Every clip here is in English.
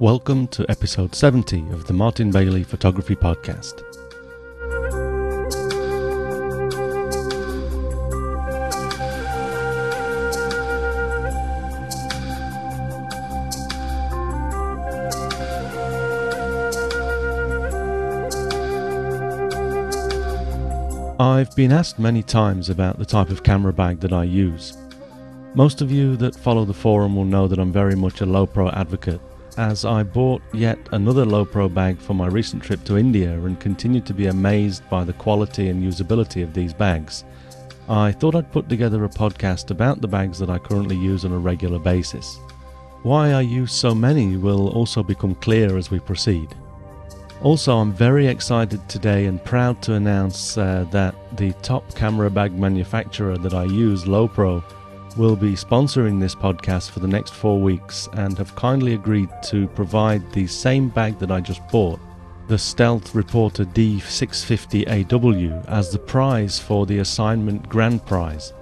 Welcome to episode 70 of the Martin Bailey Photography Podcast. I've been asked many times about the type of camera bag that I use. Most of you that follow the forum will know that I'm very much a Lowepro advocate, as I bought yet another Lowepro bag for my recent trip to India and continue to be amazed by the quality and usability of these bags. I thought I'd put together a podcast about the bags that I currently use on a regular basis. Why I use so many will also become clear as we proceed. Also, I'm very excited today and proud to announce uh, that the top camera bag manufacturer that I use, Lowepro, will be sponsoring this podcast for the next four weeks and have kindly agreed to provide the same bag that I just bought, the Stealth Reporter D650AW, as the prize for the assignment grand prize.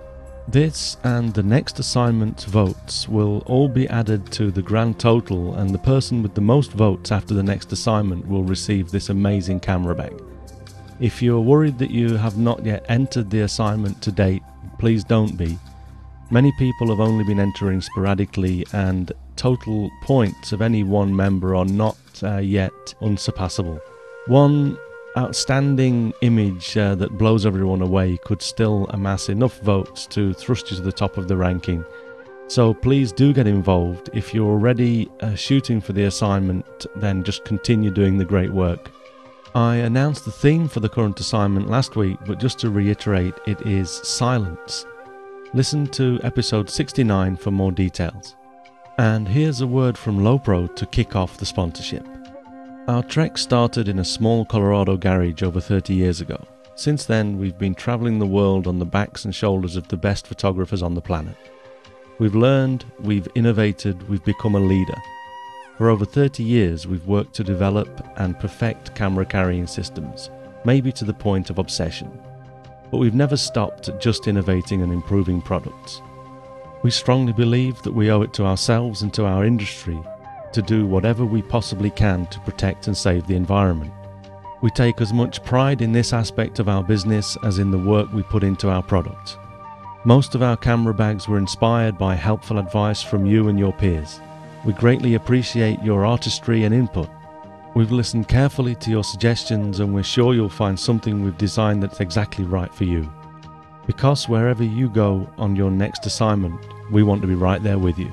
This and the next assignment votes will all be added to the grand total, and the person with the most votes after the next assignment will receive this amazing camera bag. If you're worried that you have not yet entered the assignment to date, please don't be. Many people have only been entering sporadically, and total points of any one member are not uh, yet unsurpassable. One outstanding image uh, that blows everyone away could still amass enough votes to thrust you to the top of the ranking. So please do get involved. If you're already uh, shooting for the assignment, then just continue doing the great work. I announced the theme for the current assignment last week, but just to reiterate, it is silence. Listen to episode 69 for more details. And here's a word from Lowepro to kick off the sponsorship. Our trek started in a small Colorado garage over 30 years ago. Since then, we've been traveling the world on the backs and shoulders of the best photographers on the planet. We've learned, we've innovated, we've become a leader. For over 30 years, we've worked to develop and perfect camera carrying systems, maybe to the point of obsession. But we've never stopped at just innovating and improving products. We strongly believe that we owe it to ourselves and to our industry to do whatever we possibly can to protect and save the environment. We take as much pride in this aspect of our business as in the work we put into our product. Most of our camera bags were inspired by helpful advice from you and your peers. We greatly appreciate your artistry and input. We've listened carefully to your suggestions and we're sure you'll find something we've designed that's exactly right for you. Because wherever you go on your next assignment, we want to be right there with you.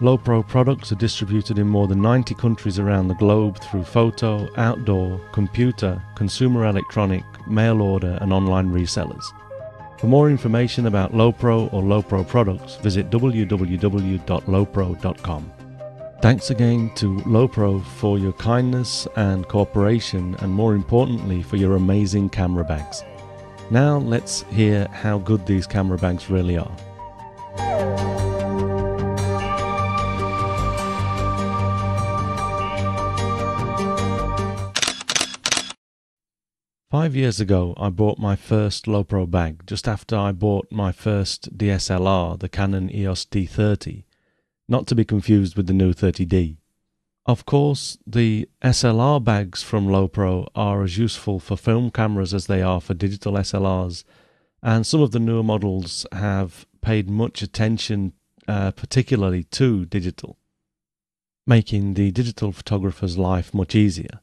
Lowepro products are distributed in more than 90 countries around the globe through photo, outdoor, computer, consumer electronic, mail order, and online resellers. For more information about Lowepro or Lowepro products, visit www.lowepro.com. Thanks again to Lowepro for your kindness and cooperation, and more importantly, for your amazing camera bags. Now let's hear how good these camera bags really are. Five years ago, I bought my first Lowepro bag just after I bought my first DSLR, the Canon EOS D30, not to be confused with the new 30D. Of course, the SLR bags from Lowepro are as useful for film cameras as they are for digital SLRs, and some of the newer models have paid much attention, uh, particularly to digital, making the digital photographer's life much easier.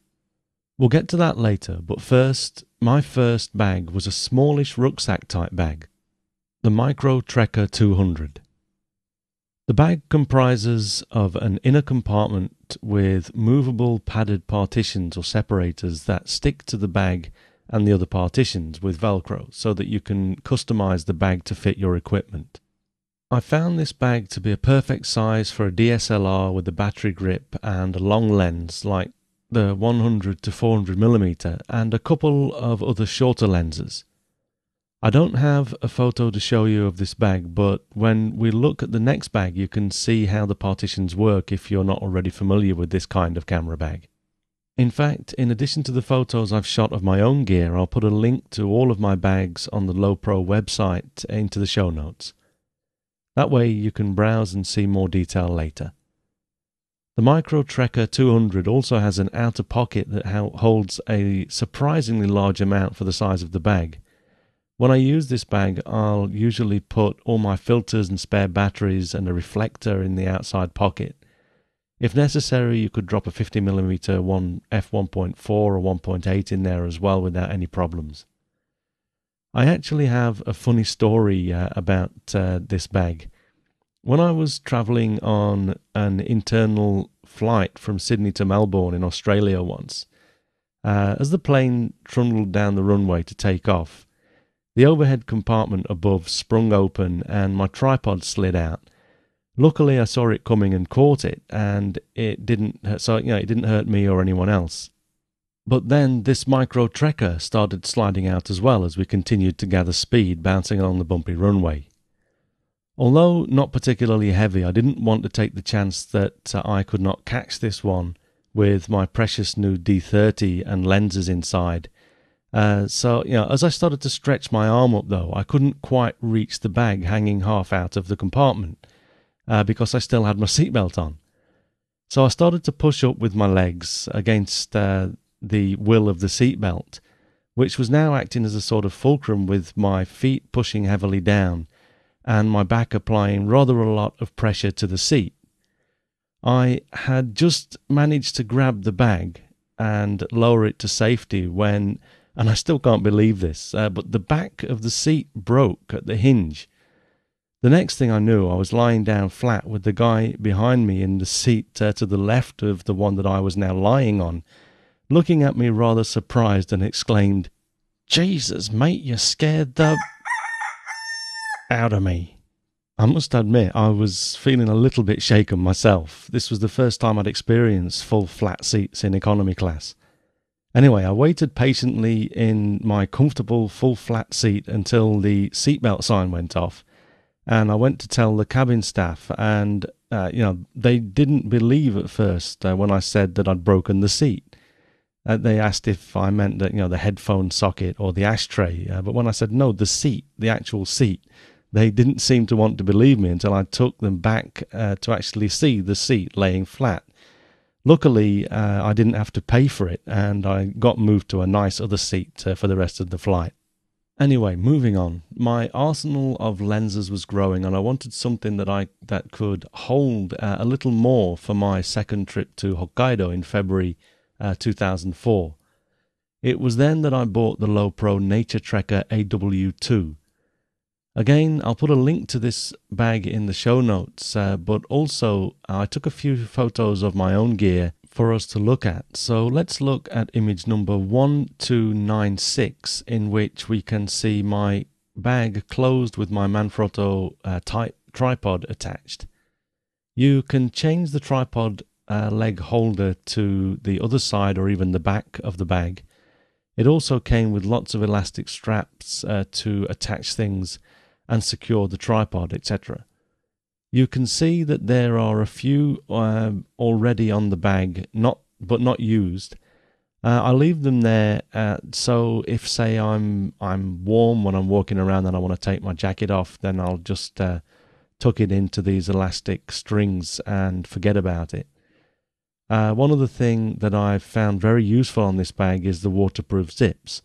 We'll get to that later, but first, my first bag was a smallish rucksack type bag, the Micro Trekker 200. The bag comprises of an inner compartment with movable padded partitions or separators that stick to the bag and the other partitions with Velcro so that you can customize the bag to fit your equipment. I found this bag to be a perfect size for a DSLR with a battery grip and a long lens like the 100 to 400 millimeter and a couple of other shorter lenses. I don't have a photo to show you of this bag, but when we look at the next bag, you can see how the partitions work if you're not already familiar with this kind of camera bag. In fact, in addition to the photos I've shot of my own gear, I'll put a link to all of my bags on the Lowepro website into the show notes. That way you can browse and see more detail later. The Micro Trekker 200 also has an outer pocket that holds a surprisingly large amount for the size of the bag. When I use this bag, I'll usually put all my filters and spare batteries and a reflector in the outside pocket. If necessary, you could drop a 50mm one f1.4 or 1.8 in there as well without any problems. I actually have a funny story uh, about uh, this bag. When I was traveling on an internal flight from Sydney to Melbourne in Australia once, uh, as the plane trundled down the runway to take off, the overhead compartment above sprung open and my tripod slid out. Luckily, I saw it coming and caught it, and it didn't. Hurt, so you know, it didn't hurt me or anyone else. But then this micro trekker started sliding out as well as we continued to gather speed, bouncing along the bumpy runway. Although not particularly heavy, I didn't want to take the chance that uh, I could not catch this one with my precious new D30 and lenses inside. Uh, so, you know, as I started to stretch my arm up, though, I couldn't quite reach the bag hanging half out of the compartment uh, because I still had my seatbelt on. So I started to push up with my legs against uh, the will of the seatbelt, which was now acting as a sort of fulcrum with my feet pushing heavily down and my back applying rather a lot of pressure to the seat. I had just managed to grab the bag and lower it to safety when, and I still can't believe this, uh, but the back of the seat broke at the hinge. The next thing I knew, I was lying down flat with the guy behind me in the seat uh, to the left of the one that I was now lying on, looking at me rather surprised and exclaimed, Jesus, mate, you scared the out of me. I must admit, I was feeling a little bit shaken myself. This was the first time I'd experienced full flat seats in economy class. Anyway, I waited patiently in my comfortable full flat seat until the seatbelt sign went off, and I went to tell the cabin staff, and uh, you know they didn't believe at first uh, when I said that I'd broken the seat. Uh, they asked if I meant that you know the headphone socket or the ashtray, uh, but when I said no, the seat, the actual seat, they didn't seem to want to believe me until I took them back uh, to actually see the seat laying flat. Luckily, uh, I didn't have to pay for it, and I got moved to a nice other seat uh, for the rest of the flight. Anyway, moving on. My arsenal of lenses was growing, and I wanted something that I that could hold uh, a little more for my second trip to Hokkaido in February uh, 2004. It was then that I bought the Lowepro Nature Trekker AW2 Again, I'll put a link to this bag in the show notes, uh, but also uh, I took a few photos of my own gear for us to look at. So let's look at image number 1296, in which we can see my bag closed with my Manfrotto uh, type tripod attached. You can change the tripod uh, leg holder to the other side or even the back of the bag. It also came with lots of elastic straps uh, to attach things and secure the tripod, etc. You can see that there are a few um, already on the bag, not but not used. Uh, I leave them there, uh, so if say I'm I'm warm when I'm walking around and I want to take my jacket off, then I'll just uh, tuck it into these elastic strings and forget about it. Uh, one other thing that I've found very useful on this bag is the waterproof zips.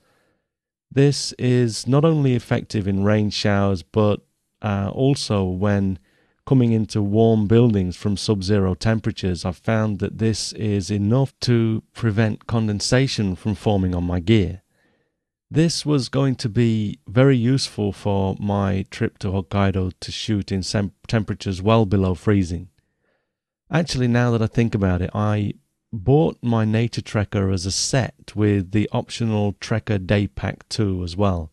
This is not only effective in rain showers, but uh, also when coming into warm buildings from sub zero temperatures. I've found that this is enough to prevent condensation from forming on my gear. This was going to be very useful for my trip to Hokkaido to shoot in temperatures well below freezing. Actually, now that I think about it, I bought my Nature Trekker as a set with the optional Trekker Day Pack 2 as well.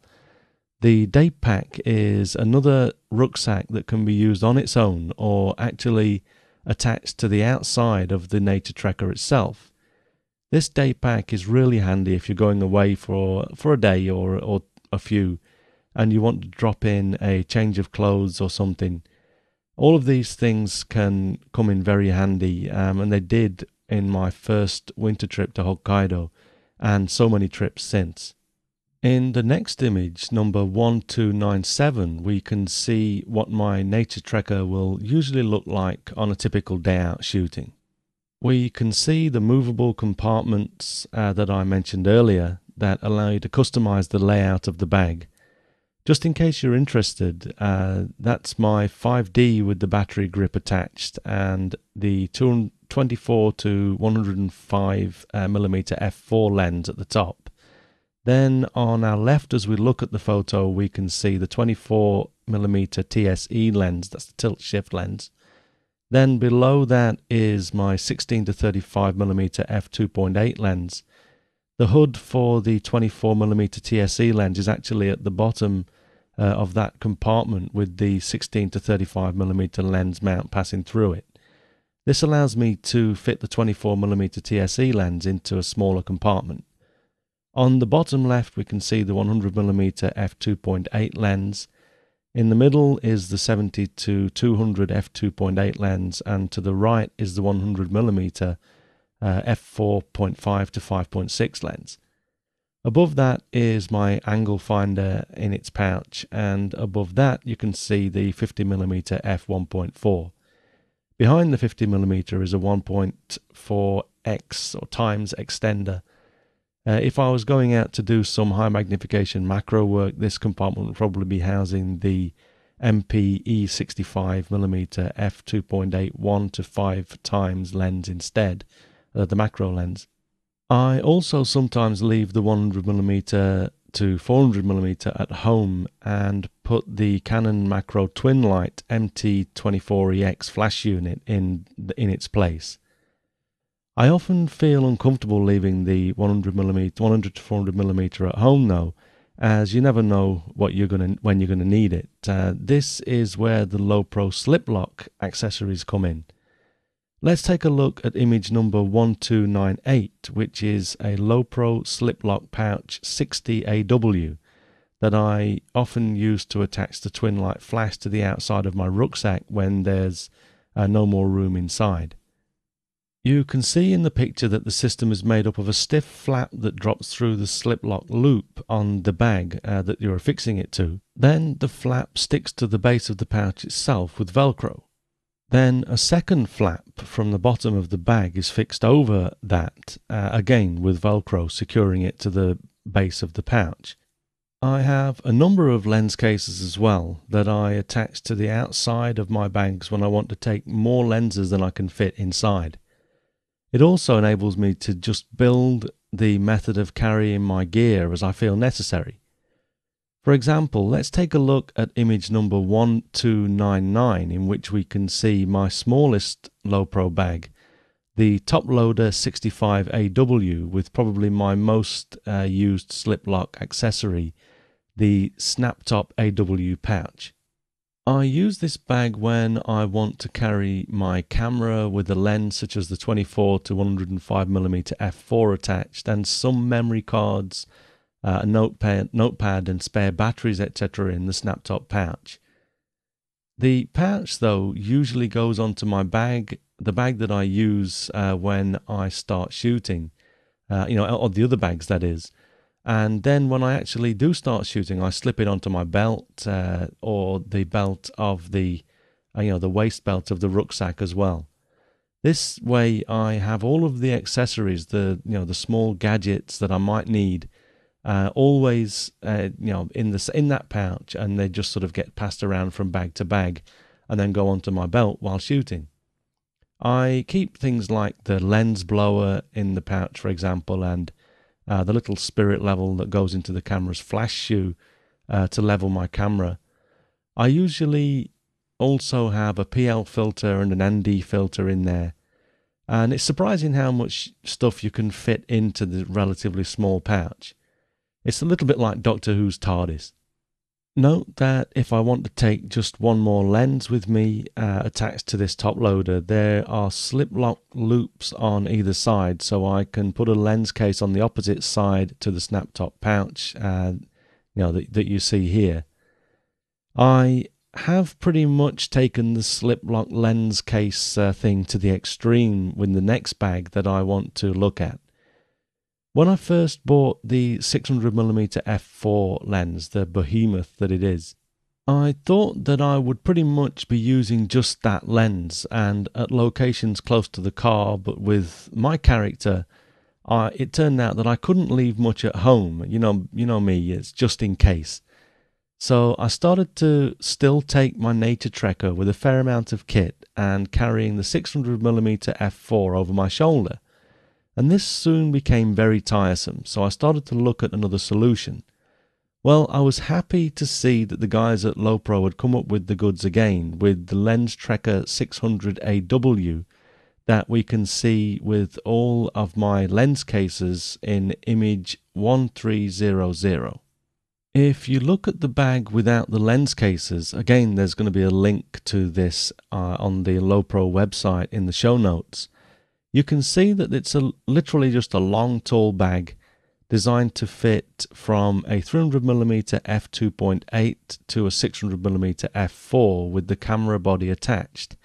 The Day Pack is another rucksack that can be used on its own or actually attached to the outside of the Nature Trekker itself. This day pack is really handy if you're going away for for a day or or a few and you want to drop in a change of clothes or something. All of these things can come in very handy, um, and they did in my first winter trip to Hokkaido and so many trips since. In the next image, number 1297, we can see what my nature trekker will usually look like on a typical day out shooting. we can see the movable compartments uh, that I mentioned earlier that allow you to customize the layout of the bag. Just in case you're interested, uh, that's my 5D with the battery grip attached and the 24 to 105 uh, millimeter f4 lens at the top. Then on our left, as we look at the photo, we can see the 24 millimeter TSE lens, that's the tilt shift lens. Then below that is my 16 to 35 millimeter f2.8 lens. The hood for the 24 millimeter TSE lens is actually at the bottom uh, of that compartment with the 16 to 35 millimeter lens mount passing through it. This allows me to fit the 24 millimeter TSE lens into a smaller compartment. On the bottom left, we can see the 100mm f2.8 lens. In the middle is the 70 to 200 f2.8 lens, and to the right is the 100mm uh, f4.5 to 5.6 lens. Above that is my angle finder in its pouch, and above that you can see the 50mm f1.4. Behind the 50mm is a 1.4x or times extender uh, if I was going out to do some high magnification macro work, this compartment would probably be housing the MPE 65mm f2.8 1 to 5 times lens instead, uh, the macro lens. I also sometimes leave the 100mm to 400mm at home and put the Canon Macro Twin Light MT24EX flash unit in in its place. I often feel uncomfortable leaving the 100 millimeter, 100 to 400 millimeter at home though, as you never know what you're gonna when you're gonna need it. Uh, this is where the Lowepro slip lock accessories come in. Let's take a look at image number 1298, which is a Lowepro slip lock pouch 60AW that I often use to attach the twin light flash to the outside of my rucksack when there's uh, no more room inside. You can see in the picture that the system is made up of a stiff flap that drops through the slip lock loop on the bag uh, that you're affixing it to. Then the flap sticks to the base of the pouch itself with Velcro. Then a second flap from the bottom of the bag is fixed over that, uh, again with Velcro securing it to the base of the pouch. I have a number of lens cases as well that I attach to the outside of my bags when I want to take more lenses than I can fit inside. It also enables me to just build the method of carrying my gear as I feel necessary. For example, let's take a look at image number 1299 in which we can see my smallest Lowepro bag, the top loader 65AW with probably my most uh, used slip lock accessory, the Snaptop AW pouch. I use this bag when I want to carry my camera with a lens such as the 24 to 105 mm f4 attached and some memory cards, uh, a notepad, notepad and spare batteries etc. in the snap-top pouch. The pouch though usually goes onto my bag, the bag that I use uh, when I start shooting, uh, you know, or the other bags that is. And then when I actually do start shooting, I slip it onto my belt uh, or the belt of the, uh, you know, the waist belt of the rucksack as well. This way, I have all of the accessories, the you know, the small gadgets that I might need, uh, always uh, you know in the in that pouch, and they just sort of get passed around from bag to bag, and then go onto my belt while shooting. I keep things like the lens blower in the pouch, for example, and uh, the little spirit level that goes into the camera's flash shoe uh, to level my camera. I usually also have a PL filter and an ND filter in there. And it's surprising how much stuff you can fit into the relatively small pouch. It's a little bit like Doctor Who's TARDIS. Note that if I want to take just one more lens with me uh, attached to this top loader, there are slip lock loops on either side, so I can put a lens case on the opposite side to the snap top pouch, uh, you know that, that you see here. I have pretty much taken the slip lock lens case uh, thing to the extreme with the next bag that I want to look at. When I first bought the 600mm f4 lens, the behemoth that it is, I thought that I would pretty much be using just that lens and at locations close to the car, but with my character, I, it turned out that I couldn't leave much at home. You know, you know me, it's just in case. So I started to still take my nature trekker with a fair amount of kit and carrying the 600mm f4 over my shoulder. And this soon became very tiresome, so I started to look at another solution. Well, I was happy to see that the guys at Lowepro had come up with the goods again with the Lens Trekker 600AW that we can see with all of my lens cases in image 1300. If you look at the bag without the lens cases, again, there's going to be a link to this uh, on the Lowepro website in the show notes. You can see that it's a, literally just a long, tall bag designed to fit from a 300mm f2.8 to a 600mm f4 with the camera body attached.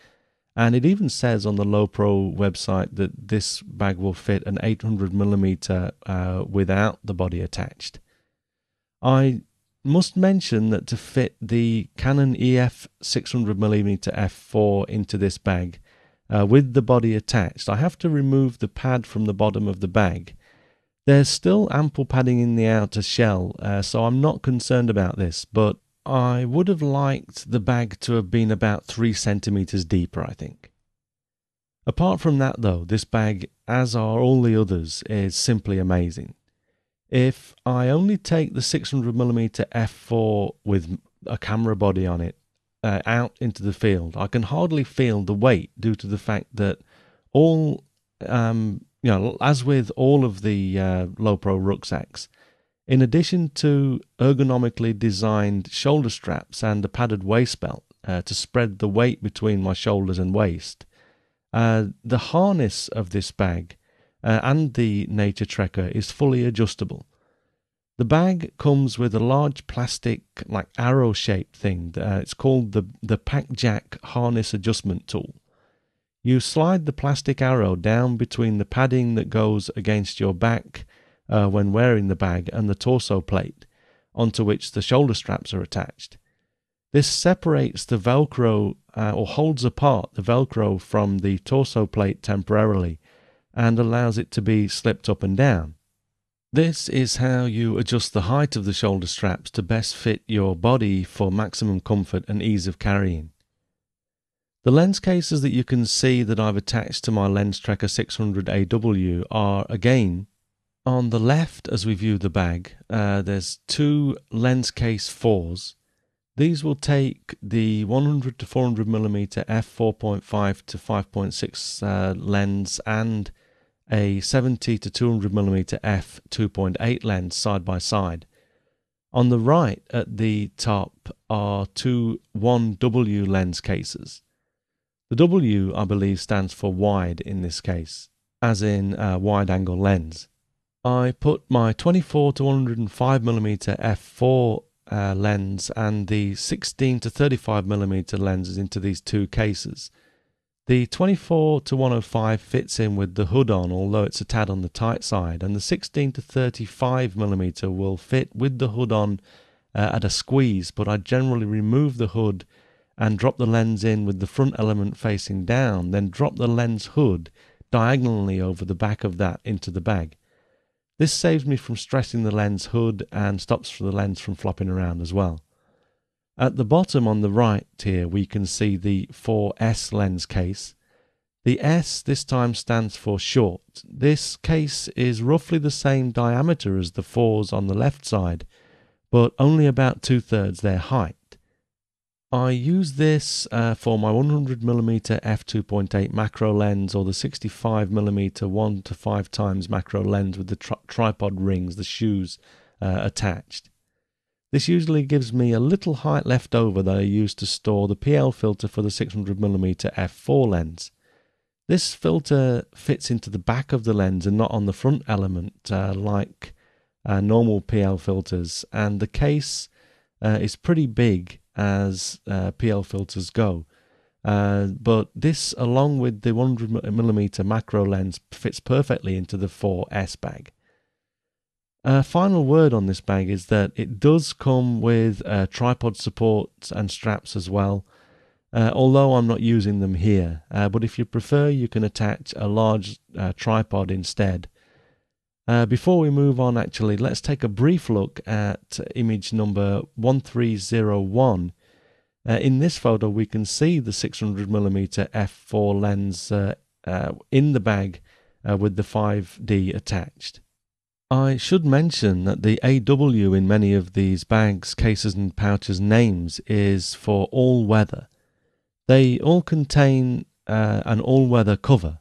And it even says on the Lowepro website that this bag will fit an 800mm uh, without the body attached. I must mention that to fit the Canon EF 600mm f4 into this bag uh, with the body attached, I have to remove the pad from the bottom of the bag there's still ample padding in the outer shell, uh, so I'm not concerned about this, but I would have liked the bag to have been about 3 centimeters deeper, I think. Apart from that, though, this bag, as are all the others, is simply amazing. If I only take the 600mm f4 with a camera body on it uh, out into the field, I can hardly feel the weight due to the fact that all um, you know, as with all of the uh, Lowepro rucksacks, in addition to ergonomically designed shoulder straps and a padded waist belt uh, to spread the weight between my shoulders and waist, uh, the harness of this bag uh, and the Nature Trekker is fully adjustable. The bag comes with a large plastic, like arrow shaped thing. Uh, it's called the, the Pack Jack Harness Adjustment Tool. You slide the plastic arrow down between the padding that goes against your back uh, when wearing the bag and the torso plate, onto which the shoulder straps are attached. This separates the Velcro uh, or holds apart the Velcro from the torso plate temporarily and allows it to be slipped up and down. This is how you adjust the height of the shoulder straps to best fit your body for maximum comfort and ease of carrying. The lens cases that you can see that I've attached to my Lens Trekker 600AW are again on the left as we view the bag. Uh, there's two lens case 4s. These will take the 100 to 400 millimeter f4.5 to 5.6 uh, lens and a 70 to 200 millimeter f2.8 lens side by side. On the right at the top are two 1W lens cases. The W, I believe, stands for wide in this case, as in a wide angle lens. I put my 24 to 105 mm f4 uh, lens and the 16 to 35 mm lenses into these two cases. The 24 to 105 fits in with the hood on, although it's a tad on the tight side, and the 16 to 35 mm will fit with the hood on uh, at a squeeze, but I generally remove the hood and drop the lens in with the front element facing down, then drop the lens hood diagonally over the back of that into the bag. This saves me from stressing the lens hood and stops the lens from flopping around as well. At the bottom on the right here, we can see the 4S lens case. The S this time stands for short. This case is roughly the same diameter as the 4s on the left side, but only about two thirds their height. I use this uh, for my 100mm f2.8 macro lens or the 65mm 1 to 5 times macro lens with the tri- tripod rings, the shoes uh, attached. This usually gives me a little height left over that I use to store the PL filter for the 600mm f4 lens. This filter fits into the back of the lens and not on the front element uh, like uh, normal PL filters, and the case uh, is pretty big as uh, PL filters go. Uh, but this, along with the 100mm macro lens, fits perfectly into the 4S bag. A final word on this bag is that it does come with uh, tripod supports and straps as well, uh, although I'm not using them here. Uh, but if you prefer, you can attach a large uh, tripod instead. Uh, before we move on, actually, let's take a brief look at image number 1301. Uh, in this photo, we can see the 600mm f4 lens in the bag with the 5D attached. I should mention that the AW in many of these bags, cases, and pouches names is for all weather. They all contain uh, an all weather cover.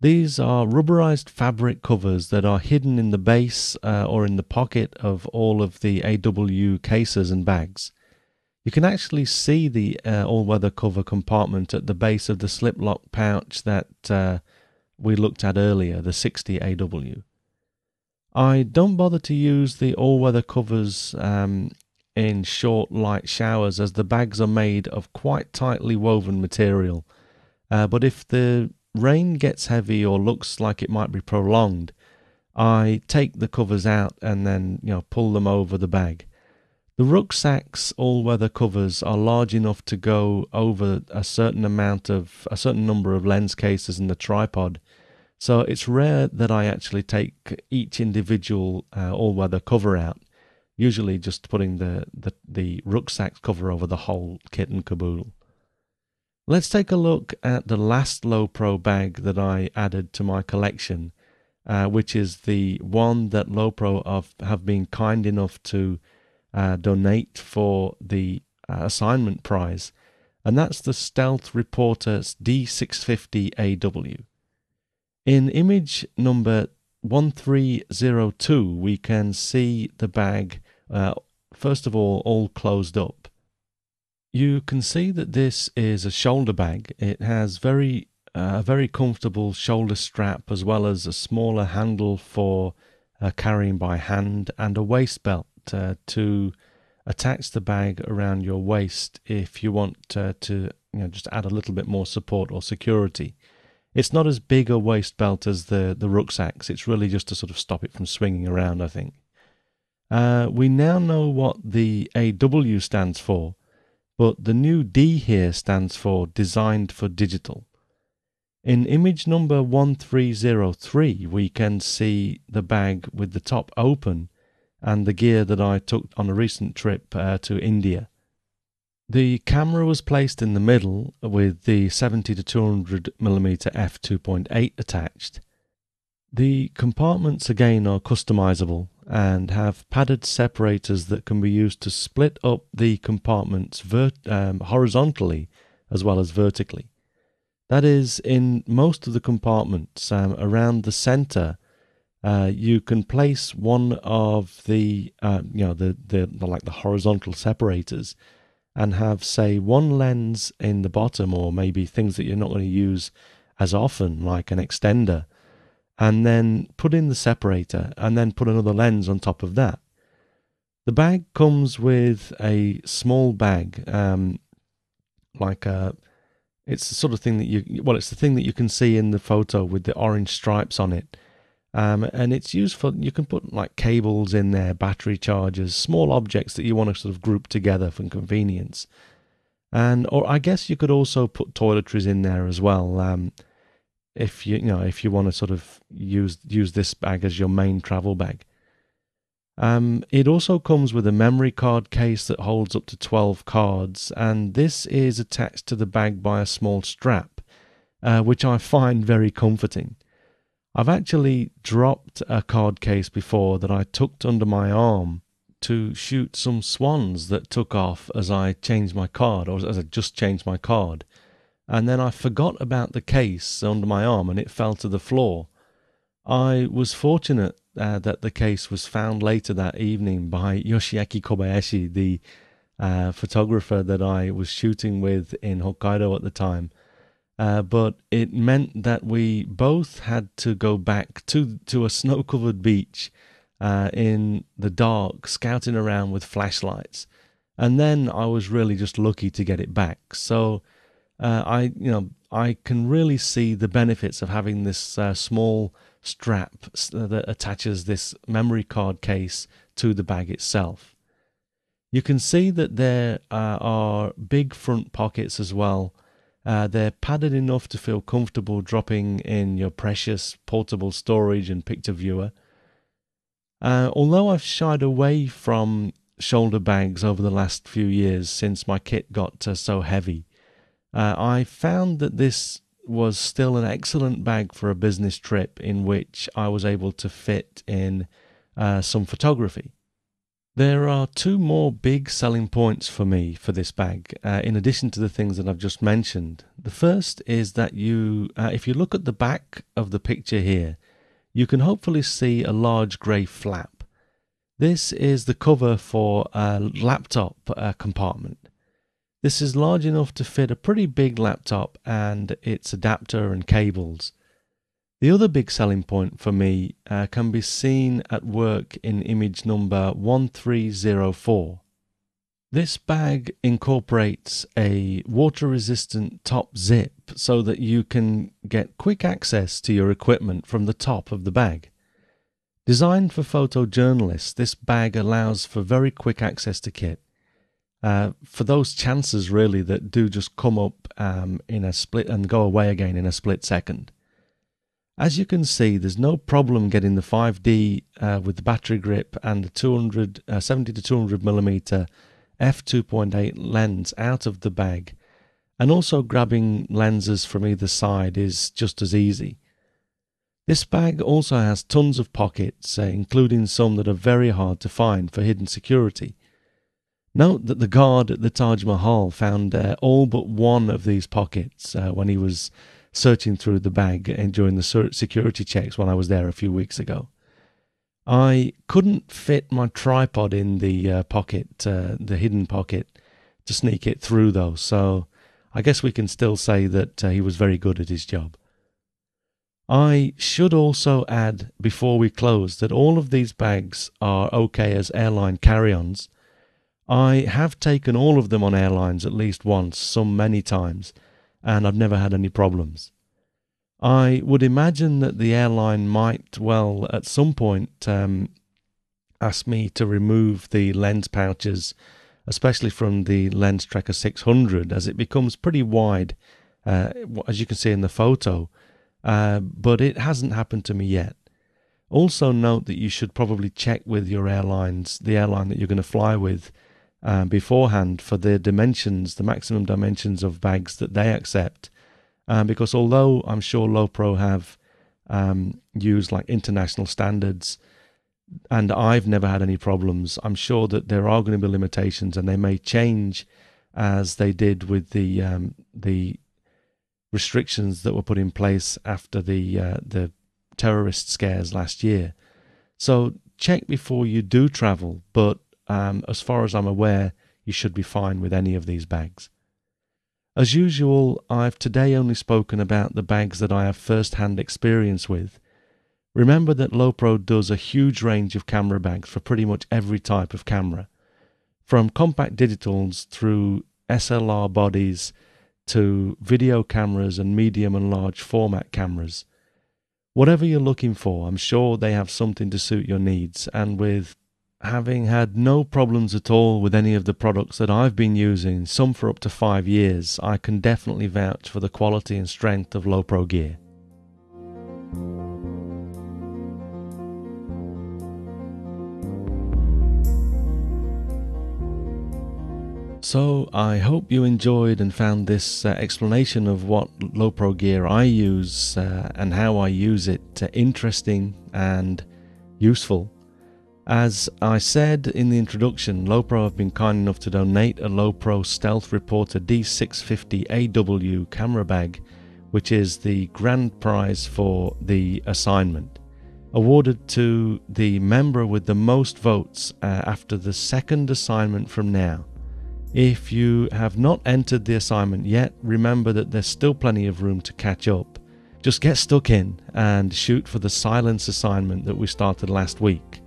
These are rubberized fabric covers that are hidden in the base uh, or in the pocket of all of the AW cases and bags. You can actually see the uh, all weather cover compartment at the base of the slip lock pouch that uh, we looked at earlier, the 60 AW. I don't bother to use the all-weather covers um, in short, light showers as the bags are made of quite tightly woven material. Uh, but if the rain gets heavy or looks like it might be prolonged, I take the covers out and then you know pull them over the bag. The rucksack's all-weather covers are large enough to go over a certain amount of a certain number of lens cases and the tripod so it's rare that I actually take each individual uh, all-weather cover out. Usually just putting the, the, the rucksack cover over the whole kit and caboodle. Let's take a look at the last Lowepro bag that I added to my collection, uh, which is the one that Lowepro have, have been kind enough to uh, donate for the uh, assignment prize, and that's the Stealth Reporter D650AW. In image number 1302, we can see the bag, uh, first of all, all closed up. You can see that this is a shoulder bag. It has very uh, a very comfortable shoulder strap as well as a smaller handle for uh, carrying by hand and a waist belt uh, to attach the bag around your waist if you want uh, to you know just add a little bit more support or security. It's not as big a waist belt as the, the rucksacks. It's really just to sort of stop it from swinging around, I think. Uh, we now know what the AW stands for, but the new D here stands for Designed for Digital. In image number 1303, we can see the bag with the top open and the gear that I took on a recent trip uh, to India. The camera was placed in the middle with the 70 to 200 mm f2.8 attached. The compartments again are customizable and have padded separators that can be used to split up the compartments um, horizontally as well as vertically. That is, in most of the compartments um, around the center, uh, you can place one of the, uh, you know, the, the, the like the horizontal separators and have, say, one lens in the bottom, or maybe things that you're not going to use as often, like an extender, and then put in the separator, and then put another lens on top of that. The bag comes with a small bag, um, like a. It's the sort of thing that you well, it's the thing that you can see in the photo with the orange stripes on it um, and it's useful. you can put like cables in there, battery chargers, small objects that you want to sort of group together for convenience. And, or I guess you could also put toiletries in there as well. Um, if you, you know, if you want to sort of use, use this bag as your main travel bag. Um, it also comes with a memory card case that holds up to 12 cards, and this is attached to the bag by a small strap, uh, which I find very comforting. I've actually dropped a card case before that I tucked under my arm to shoot some swans that took off as I changed my card, or as I just changed my card. And then I forgot about the case under my arm and it fell to the floor. I was fortunate uh, that the case was found later that evening by Yoshiaki Kobayashi, the uh, photographer that I was shooting with in Hokkaido at the time. Uh, but it meant that we both had to go back to to a snow covered beach uh, in the dark, scouting around with flashlights. And then I was really just lucky to get it back. So uh, I, you know, I can really see the benefits of having this uh, small strap that attaches this memory card case to the bag itself. You can see that there uh, are big front pockets as well. Uh, they're padded enough to feel comfortable dropping in your precious portable storage and picture viewer. Uh, although I've shied away from shoulder bags over the last few years since my kit got uh, so heavy, uh, I found that this was still an excellent bag for a business trip in which I was able to fit in uh, some photography. There are two more big selling points for me for this bag, uh, in addition to the things that I've just mentioned. The first is that you, uh, if you look at the back of the picture here, you can hopefully see a large grey flap. This is the cover for a laptop uh, compartment. This is large enough to fit a pretty big laptop and its adapter and cables. The other big selling point for me uh, can be seen at work in image number 1304. This bag incorporates a water resistant top zip so that you can get quick access to your equipment from the top of the bag. Designed for photojournalists, this bag allows for very quick access to kit. Uh, for those chances, really, that do just come up um, in a split and go away again in a split second. As you can see, there's no problem getting the 5D uh, with the battery grip and the 200, uh, 70 to 200 millimeter f2.8 lens out of the bag, and also grabbing lenses from either side is just as easy. This bag also has tons of pockets, uh, including some that are very hard to find for hidden security. Note that the guard at the Taj Mahal found uh, all but one of these pockets uh, when he was searching through the bag and during the security checks when I was there a few weeks ago. I couldn't fit my tripod in the uh, pocket, uh, the hidden pocket, to sneak it through though, so I guess we can still say that uh, he was very good at his job. I should also add before we close that all of these bags are okay as airline carry ons. I have taken all of them on airlines at least once, some many times, and I've never had any problems. I would imagine that the airline might, well, at some point, um, ask me to remove the lens pouches, especially from the Lenstrekker 600, as it becomes pretty wide, uh, as you can see in the photo. Uh, but it hasn't happened to me yet. Also, note that you should probably check with your airlines, the airline that you're going to fly with, uh, beforehand for the dimensions, the maximum dimensions of bags that they accept. Um, because although I'm sure Lowepro have um, used like international standards, and I've never had any problems, I'm sure that there are going to be limitations, and they may change as they did with the um, the restrictions that were put in place after the uh, the terrorist scares last year. So check before you do travel, but um, as far as I'm aware, you should be fine with any of these bags. As usual, I've today only spoken about the bags that I have first hand experience with. Remember that Lowepro does a huge range of camera bags for pretty much every type of camera, from compact digitals through SLR bodies to video cameras and medium and large format cameras. Whatever you're looking for, I'm sure they have something to suit your needs, and with having had no problems at all with any of the products that I've been using, some for up to five years, I can definitely vouch for the quality and strength of Lowepro gear. So, I hope you enjoyed and found this uh, explanation of what Lowepro gear I use uh, and how I use it uh, interesting and useful. As I said in the introduction, Lowepro have been kind enough to donate a Lowepro Stealth Reporter D650AW camera bag, which is the grand prize for the assignment, awarded to the member with the most votes uh, after the second assignment from now. If you have not entered the assignment yet, remember that there's still plenty of room to catch up. Just get stuck in and shoot for the silence assignment that we started last week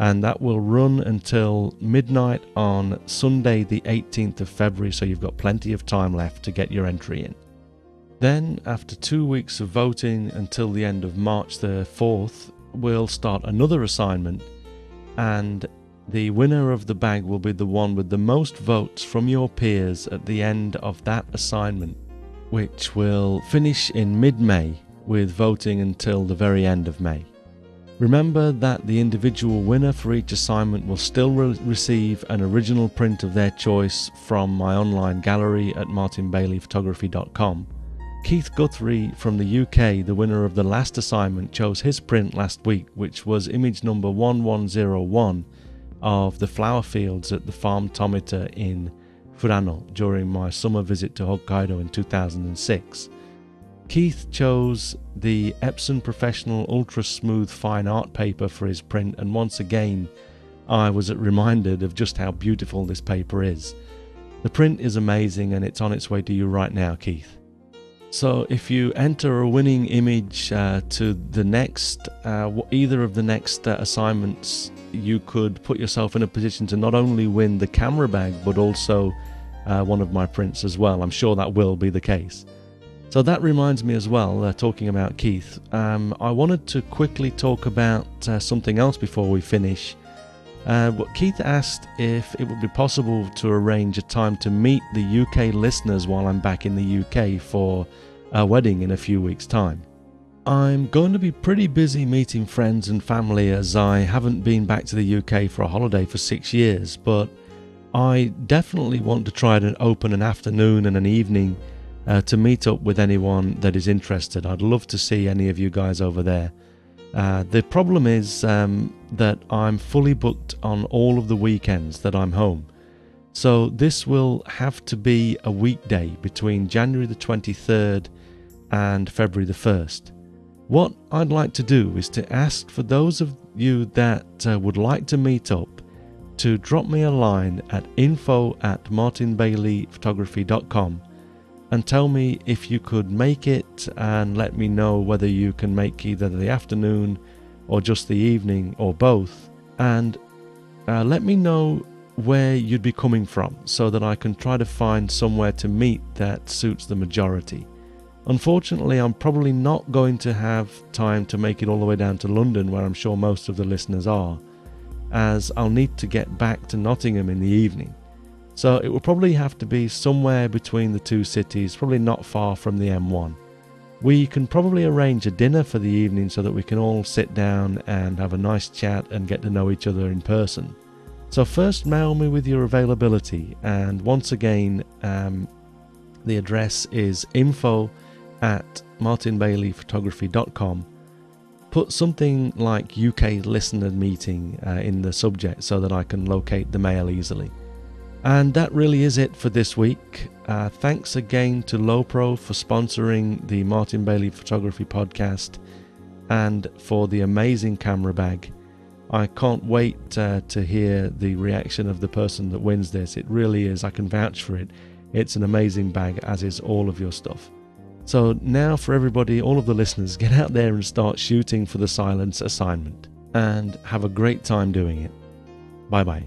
and that will run until midnight on Sunday, the 18th of February. So you've got plenty of time left to get your entry in. Then, after two weeks of voting until the end of March the 4th, we'll start another assignment, and the winner of the bag will be the one with the most votes from your peers at the end of that assignment, which will finish in mid May with voting until the very end of May. Remember that the individual winner for each assignment will still re- receive an original print of their choice from my online gallery at martinbaileyphotography.com. Keith Guthrie from the UK, the winner of the last assignment, chose his print last week, which was image number 1101 of the flower fields at the Farm Tomita in Furano during my summer visit to Hokkaido in 2006. Keith chose the Epson Professional Ultra Smooth Fine Art paper for his print, and once again, I was reminded of just how beautiful this paper is. The print is amazing and it's on its way to you right now, Keith. So if you enter a winning image uh, to the next, uh, either of the next uh, assignments, you could put yourself in a position to not only win the camera bag, but also uh, one of my prints as well. I'm sure that will be the case. So that reminds me as well, uh, talking about Keith, um, I wanted to quickly talk about uh, something else before we finish. Uh, Keith asked if it would be possible to arrange a time to meet the UK listeners while I'm back in the UK for a wedding in a few weeks' time. I'm going to be pretty busy meeting friends and family as I haven't been back to the UK for a holiday for six years, but I definitely want to try to open an afternoon and an evening uh, to meet up with anyone that is interested. I'd love to see any of you guys over there. Uh, the problem is um, that I'm fully booked on all of the weekends that I'm home. So this will have to be a weekday between January the 23rd and February the 1st. What I'd like to do is to ask for those of you that uh, would like to meet up to drop me a line at info at martinbaileyphotography.com and tell me if you could make it and let me know whether you can make either the afternoon or just the evening or both. And uh, let me know where you'd be coming from so that I can try to find somewhere to meet that suits the majority. Unfortunately, I'm probably not going to have time to make it all the way down to London, where I'm sure most of the listeners are, as I'll need to get back to Nottingham in the evening. So it will probably have to be somewhere between the two cities, probably not far from the M1. We can probably arrange a dinner for the evening so that we can all sit down and have a nice chat and get to know each other in person. So, first, mail me with your availability, and once again, um, the address is info at martinbaileyphotography.com. Put something like UK listener meeting uh, in the subject so that I can locate the mail easily. And that really is it for this week. Uh, thanks again to Lowepro for sponsoring the Martin Bailey Photography podcast and for the amazing camera bag. I can't wait uh, to hear the reaction of the person that wins this. It really is, I can vouch for it. It's an amazing bag, as is all of your stuff. So, now for everybody, all of the listeners, get out there and start shooting for the silence assignment. And have a great time doing it. Bye bye.